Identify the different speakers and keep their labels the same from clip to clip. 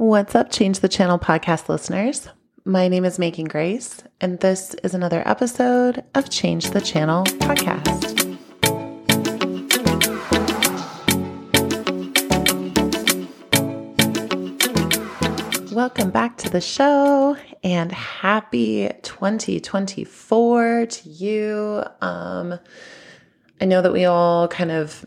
Speaker 1: What's up, Change the Channel podcast listeners? My name is Megan Grace, and this is another episode of Change the Channel podcast. Welcome back to the show and happy 2024 to you. Um, I know that we all kind of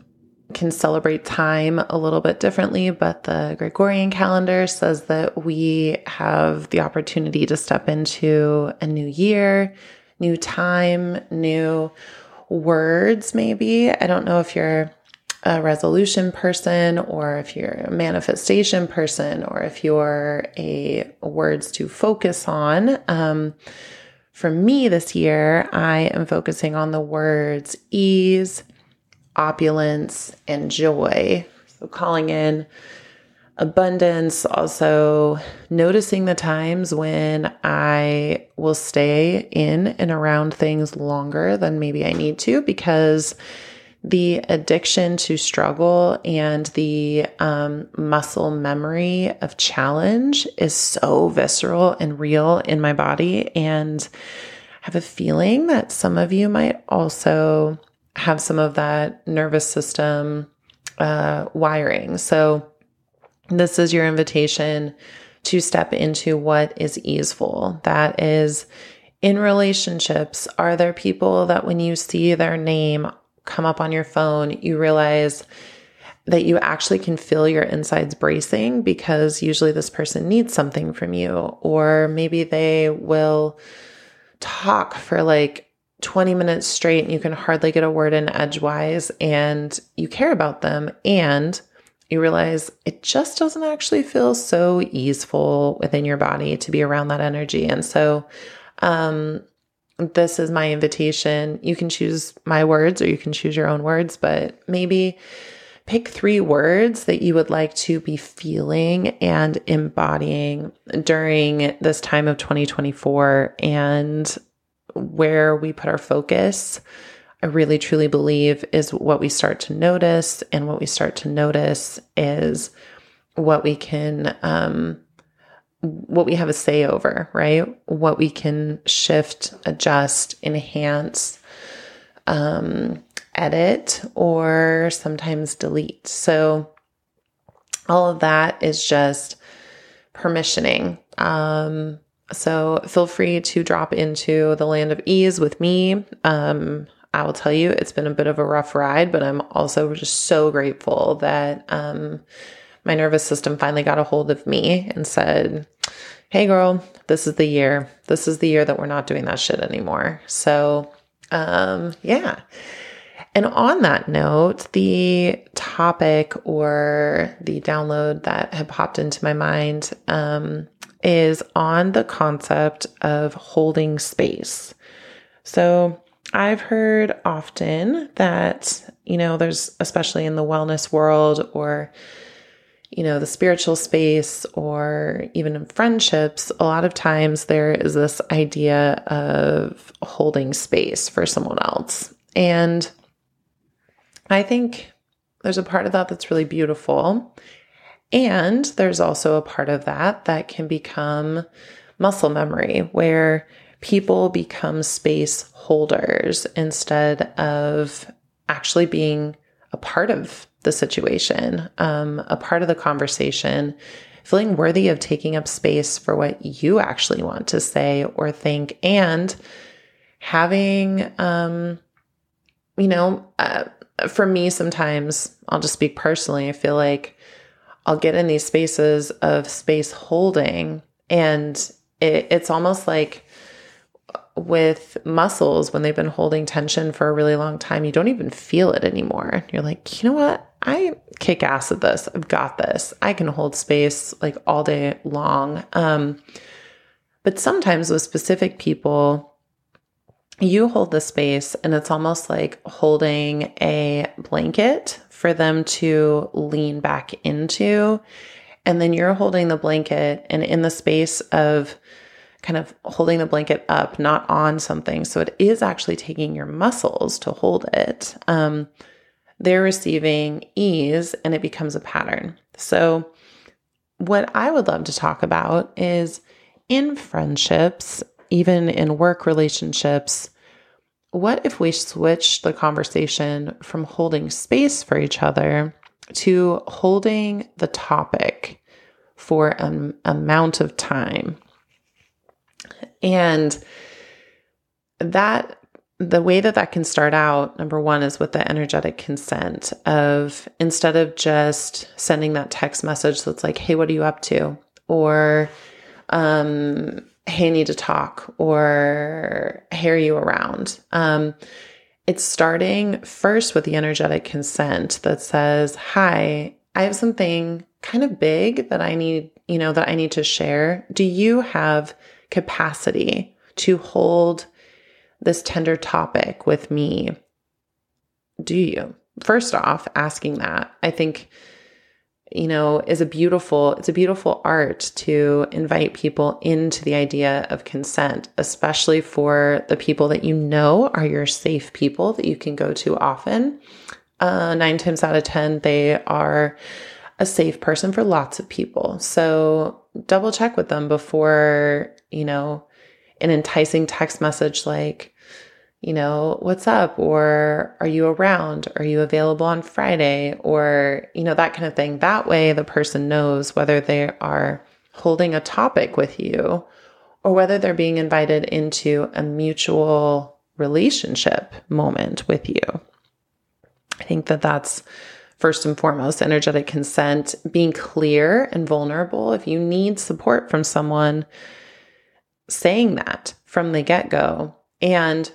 Speaker 1: can celebrate time a little bit differently, but the Gregorian calendar says that we have the opportunity to step into a new year, new time, new words, maybe. I don't know if you're a resolution person or if you're a manifestation person or if you're a words to focus on. Um, for me this year, I am focusing on the words ease, opulence and joy. So, calling in abundance, also noticing the times when I will stay in and around things longer than maybe I need to because the addiction to struggle and the um, muscle memory of challenge is so visceral and real in my body. And I have a feeling that some of you might also have some of that nervous system uh, wiring. So, this is your invitation to step into what is easeful. That is in relationships. Are there people that when you see their name come up on your phone, you realize that you actually can feel your insides bracing because usually this person needs something from you, or maybe they will talk for like 20 minutes straight and you can hardly get a word in edgewise and you care about them and you realize it just doesn't actually feel so easeful within your body to be around that energy. And so, um, this is my invitation. You can choose my words or you can choose your own words, but maybe pick three words that you would like to be feeling and embodying during this time of 2024 and where we put our focus, I really truly believe is what we start to notice. And what we start to notice is what we can, um, what we have a say over, right? What we can shift, adjust, enhance, um, edit, or sometimes delete. So, all of that is just permissioning. Um, so feel free to drop into the land of ease with me. Um, I will tell you, it's been a bit of a rough ride, but I'm also just so grateful that um, my nervous system finally got a hold of me and said, Hey, girl, this is the year. This is the year that we're not doing that shit anymore. So, um, yeah. And on that note, the topic or the download that had popped into my mind um, is on the concept of holding space. So I've heard often that, you know, there's especially in the wellness world or, you know, the spiritual space or even in friendships, a lot of times there is this idea of holding space for someone else. And I think there's a part of that that's really beautiful. And there's also a part of that that can become muscle memory, where people become space holders instead of actually being a part of the situation, um, a part of the conversation, feeling worthy of taking up space for what you actually want to say or think, and having, um, you know, uh, for me, sometimes I'll just speak personally. I feel like I'll get in these spaces of space holding, and it, it's almost like with muscles when they've been holding tension for a really long time, you don't even feel it anymore. You're like, you know what? I kick ass at this. I've got this. I can hold space like all day long. Um, but sometimes with specific people, you hold the space and it's almost like holding a blanket for them to lean back into. And then you're holding the blanket and in the space of kind of holding the blanket up, not on something. So it is actually taking your muscles to hold it. Um, they're receiving ease and it becomes a pattern. So what I would love to talk about is in friendships, even in work relationships, what if we switch the conversation from holding space for each other to holding the topic for an amount of time? And that the way that that can start out, number one, is with the energetic consent of instead of just sending that text message that's like, hey, what are you up to? Or, um, hey, I need to talk, or hey, you around? Um, it's starting first with the energetic consent that says, hi, I have something kind of big that I need, you know, that I need to share. Do you have capacity to hold this tender topic with me? Do you? First off, asking that, I think, you know, is a beautiful, it's a beautiful art to invite people into the idea of consent, especially for the people that you know are your safe people that you can go to often. Uh, nine times out of 10, they are a safe person for lots of people. So double check with them before, you know, an enticing text message like, you know, what's up? Or are you around? Are you available on Friday? Or, you know, that kind of thing. That way the person knows whether they are holding a topic with you or whether they're being invited into a mutual relationship moment with you. I think that that's first and foremost energetic consent, being clear and vulnerable. If you need support from someone, saying that from the get go. And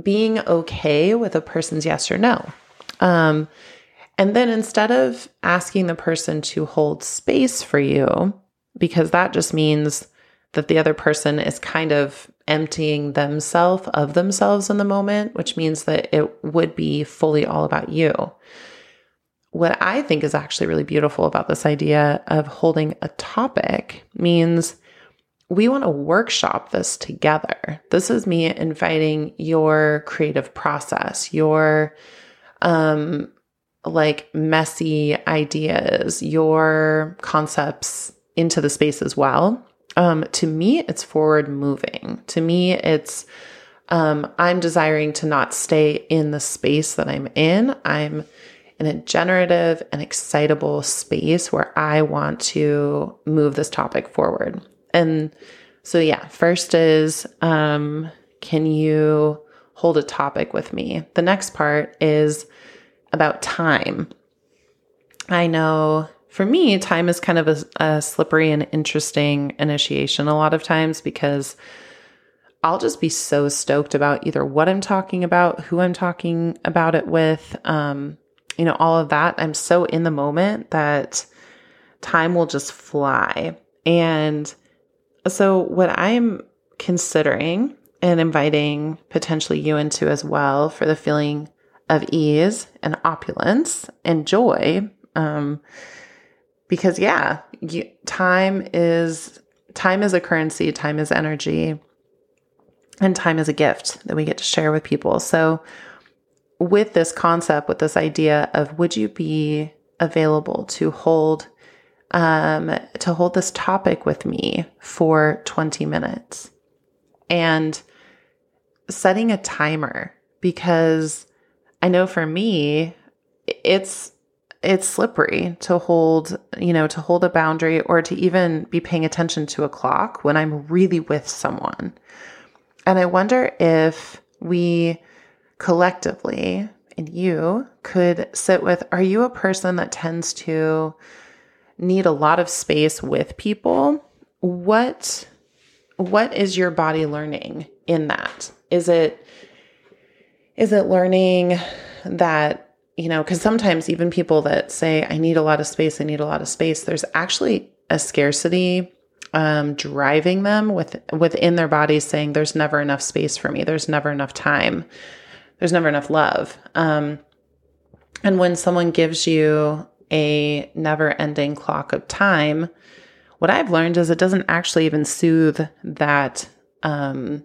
Speaker 1: being okay with a person's yes or no. Um, and then instead of asking the person to hold space for you, because that just means that the other person is kind of emptying themselves of themselves in the moment, which means that it would be fully all about you. What I think is actually really beautiful about this idea of holding a topic means we want to workshop this together. This is me inviting your creative process, your um like messy ideas, your concepts into the space as well. Um to me it's forward moving. To me it's um I'm desiring to not stay in the space that I'm in. I'm in a generative and excitable space where I want to move this topic forward. And so, yeah, first is um, can you hold a topic with me? The next part is about time. I know for me, time is kind of a, a slippery and interesting initiation a lot of times because I'll just be so stoked about either what I'm talking about, who I'm talking about it with, um, you know, all of that. I'm so in the moment that time will just fly. And so, what I'm considering and inviting potentially you into as well for the feeling of ease and opulence and joy. Um, because yeah, you, time is time is a currency, time is energy, and time is a gift that we get to share with people. So, with this concept, with this idea of would you be available to hold um, to hold this topic with me for 20 minutes and setting a timer because I know for me, it's it's slippery to hold, you know, to hold a boundary or to even be paying attention to a clock when I'm really with someone. And I wonder if we collectively and you could sit with are you a person that tends to need a lot of space with people, what what is your body learning in that? Is it is it learning that, you know, cuz sometimes even people that say I need a lot of space, I need a lot of space, there's actually a scarcity um, driving them with within their bodies saying there's never enough space for me. There's never enough time. There's never enough love. Um, and when someone gives you a never ending clock of time, what I've learned is it doesn't actually even soothe that. Um,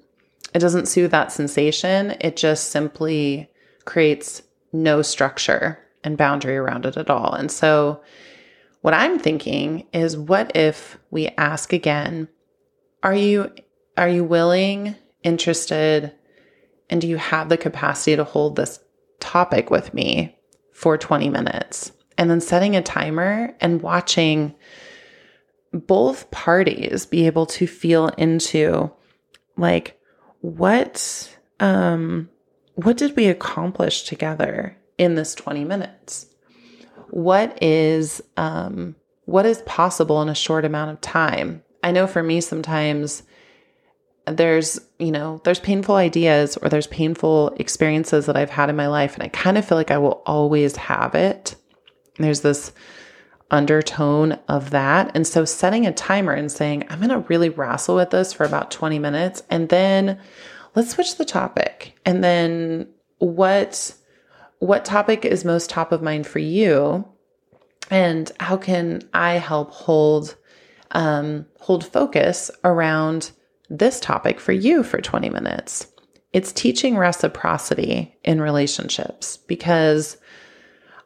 Speaker 1: it doesn't soothe that sensation. It just simply creates no structure and boundary around it at all. And so, what I'm thinking is what if we ask again, are you are you willing, interested, and do you have the capacity to hold this topic with me for 20 minutes? And then setting a timer and watching both parties be able to feel into like what um what did we accomplish together in this 20 minutes? What is um what is possible in a short amount of time? I know for me sometimes there's you know there's painful ideas or there's painful experiences that i've had in my life and i kind of feel like i will always have it there's this undertone of that. And so setting a timer and saying, I'm going to really wrestle with this for about 20 minutes and then let's switch the topic. And then what what topic is most top of mind for you? And how can I help hold um, hold focus around this topic for you for 20 minutes? It's teaching reciprocity in relationships because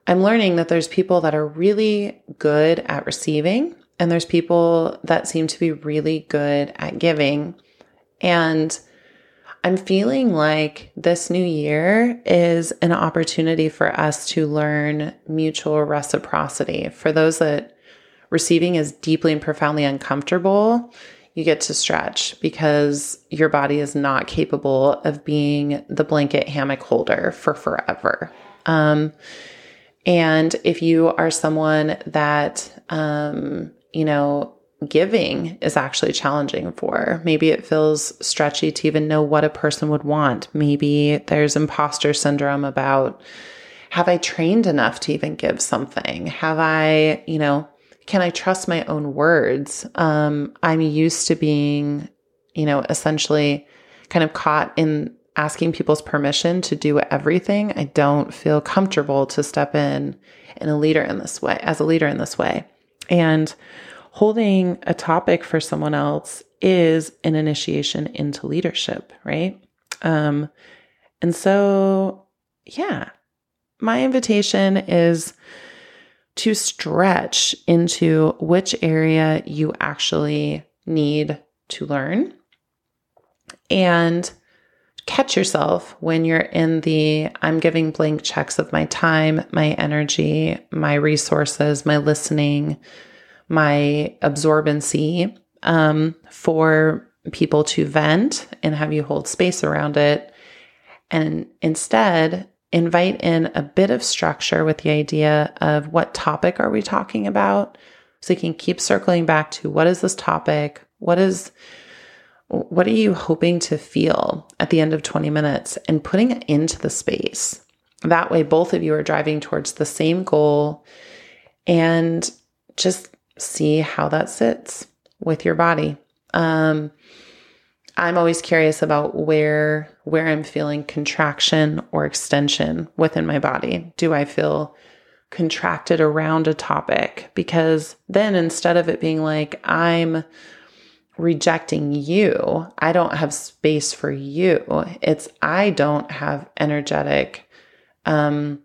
Speaker 1: I'm learning that there's people that are really good at receiving, and there's people that seem to be really good at giving. And I'm feeling like this new year is an opportunity for us to learn mutual reciprocity. For those that receiving is deeply and profoundly uncomfortable, you get to stretch because your body is not capable of being the blanket hammock holder for forever. Um, and if you are someone that, um, you know, giving is actually challenging for, maybe it feels stretchy to even know what a person would want. Maybe there's imposter syndrome about, have I trained enough to even give something? Have I, you know, can I trust my own words? Um, I'm used to being, you know, essentially kind of caught in asking people's permission to do everything, I don't feel comfortable to step in in a leader in this way, as a leader in this way. And holding a topic for someone else is an initiation into leadership, right? Um, and so, yeah, my invitation is to stretch into which area you actually need to learn and catch yourself when you're in the I'm giving blank checks of my time, my energy, my resources, my listening, my absorbency um, for people to vent and have you hold space around it. And instead, invite in a bit of structure with the idea of what topic are we talking about? So you can keep circling back to what is this topic? What is what are you hoping to feel at the end of 20 minutes and putting it into the space? That way, both of you are driving towards the same goal and just see how that sits with your body. Um, I'm always curious about where where I'm feeling contraction or extension within my body. Do I feel contracted around a topic? Because then instead of it being like I'm rejecting you. I don't have space for you. It's I don't have energetic um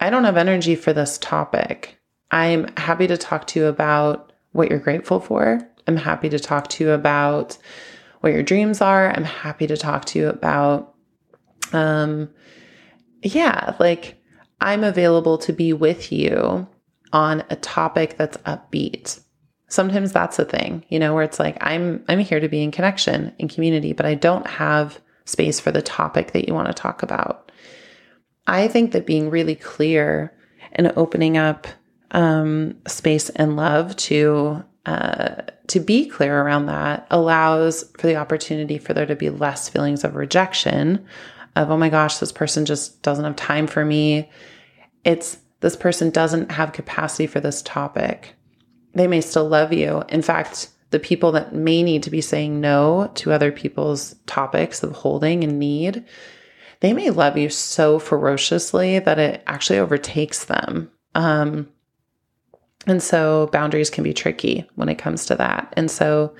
Speaker 1: I don't have energy for this topic. I'm happy to talk to you about what you're grateful for. I'm happy to talk to you about what your dreams are. I'm happy to talk to you about um yeah, like I'm available to be with you on a topic that's upbeat sometimes that's a thing, you know, where it's like I'm I'm here to be in connection in community, but I don't have space for the topic that you want to talk about. I think that being really clear and opening up um, space and love to uh, to be clear around that allows for the opportunity for there to be less feelings of rejection of oh my gosh this person just doesn't have time for me it's this person doesn't have capacity for this topic they may still love you. In fact, the people that may need to be saying no to other people's topics of holding and need, they may love you so ferociously that it actually overtakes them. Um, and so boundaries can be tricky when it comes to that. And so,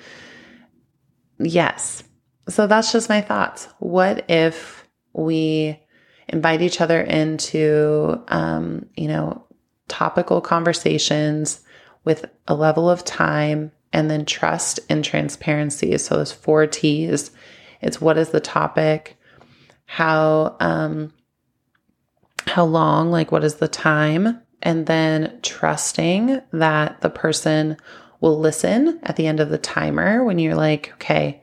Speaker 1: yes. So that's just my thoughts. What if we invite each other into, um, you know, topical conversations with a level of time and then trust and transparency. So those four T's. It's what is the topic? How um how long, like what is the time? And then trusting that the person will listen at the end of the timer when you're like, okay,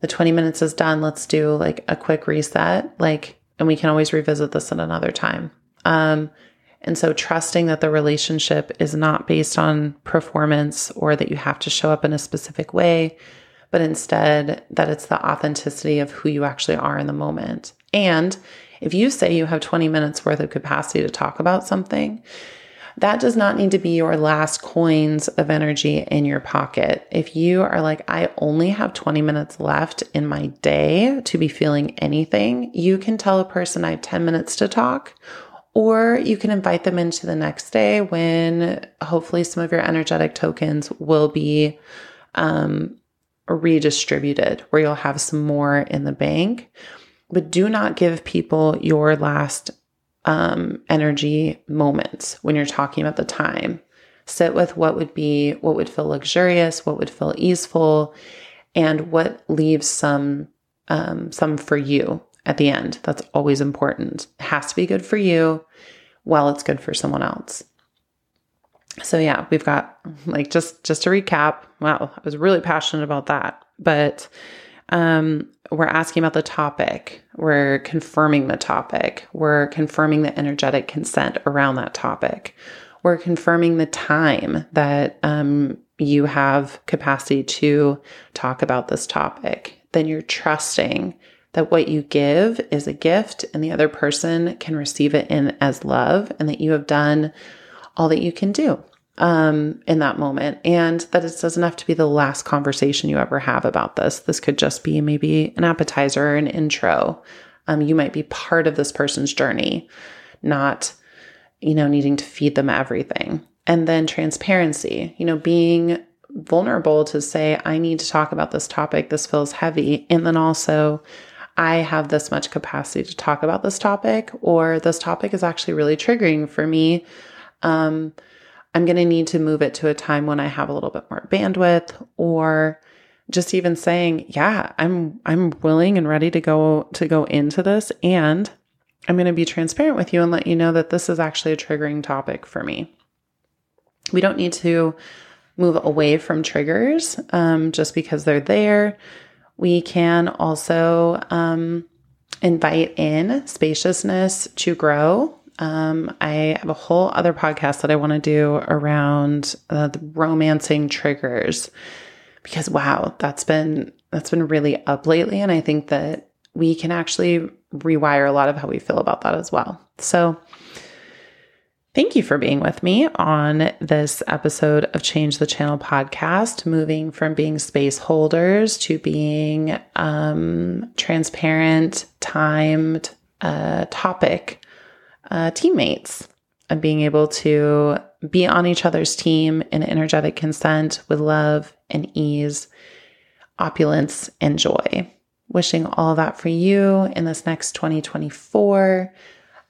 Speaker 1: the 20 minutes is done. Let's do like a quick reset. Like, and we can always revisit this at another time. Um, and so trusting that the relationship is not based on performance or that you have to show up in a specific way, but instead that it's the authenticity of who you actually are in the moment. And if you say you have 20 minutes worth of capacity to talk about something, that does not need to be your last coins of energy in your pocket. If you are like, I only have 20 minutes left in my day to be feeling anything, you can tell a person I have 10 minutes to talk, or you can invite them into the next day when hopefully some of your energetic tokens will be um, redistributed, where you'll have some more in the bank. But do not give people your last um, energy moments when you're talking about the time. Sit with what would be, what would feel luxurious, what would feel easeful, and what leaves some, um, some for you at the end. That's always important. It has to be good for you while it's good for someone else. So yeah, we've got like just just to recap. Wow, I was really passionate about that. But um we're asking about the topic, we're confirming the topic, we're confirming the energetic consent around that topic, we're confirming the time that um, you have capacity to talk about this topic. Then you're trusting that what you give is a gift and the other person can receive it in as love and that you have done all that you can do um, in that moment, and that it doesn't have to be the last conversation you ever have about this. This could just be maybe an appetizer an intro. Um, you might be part of this person's journey, not, you know, needing to feed them everything. And then transparency, you know, being vulnerable to say, I need to talk about this topic. This feels heavy. And then also, I have this much capacity to talk about this topic, or this topic is actually really triggering for me. Um, I'm going to need to move it to a time when I have a little bit more bandwidth or just even saying, yeah, I'm I'm willing and ready to go to go into this and I'm going to be transparent with you and let you know that this is actually a triggering topic for me. We don't need to move away from triggers um, just because they're there. We can also um, invite in spaciousness to grow um, I have a whole other podcast that I want to do around uh, the romancing triggers because wow, that's been that's been really up lately, and I think that we can actually rewire a lot of how we feel about that as well. So. Thank you for being with me on this episode of Change the Channel podcast, moving from being space holders to being um, transparent, timed, uh, topic uh, teammates and being able to be on each other's team in energetic consent with love and ease, opulence and joy. Wishing all that for you in this next 2024.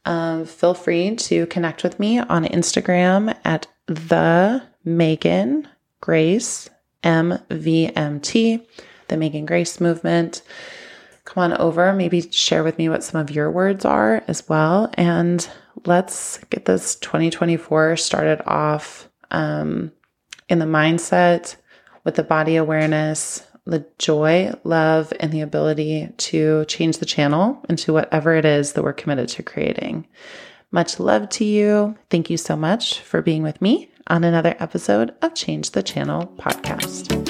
Speaker 1: Um, feel free to connect with me on Instagram at the Megan Grace MVMT, the Megan Grace Movement come on over, maybe share with me what some of your words are as well. And let's get this 2024 started off um, in the mindset with the body awareness, the joy, love, and the ability to change the channel into whatever it is that we're committed to creating. Much love to you. Thank you so much for being with me on another episode of Change the Channel podcast.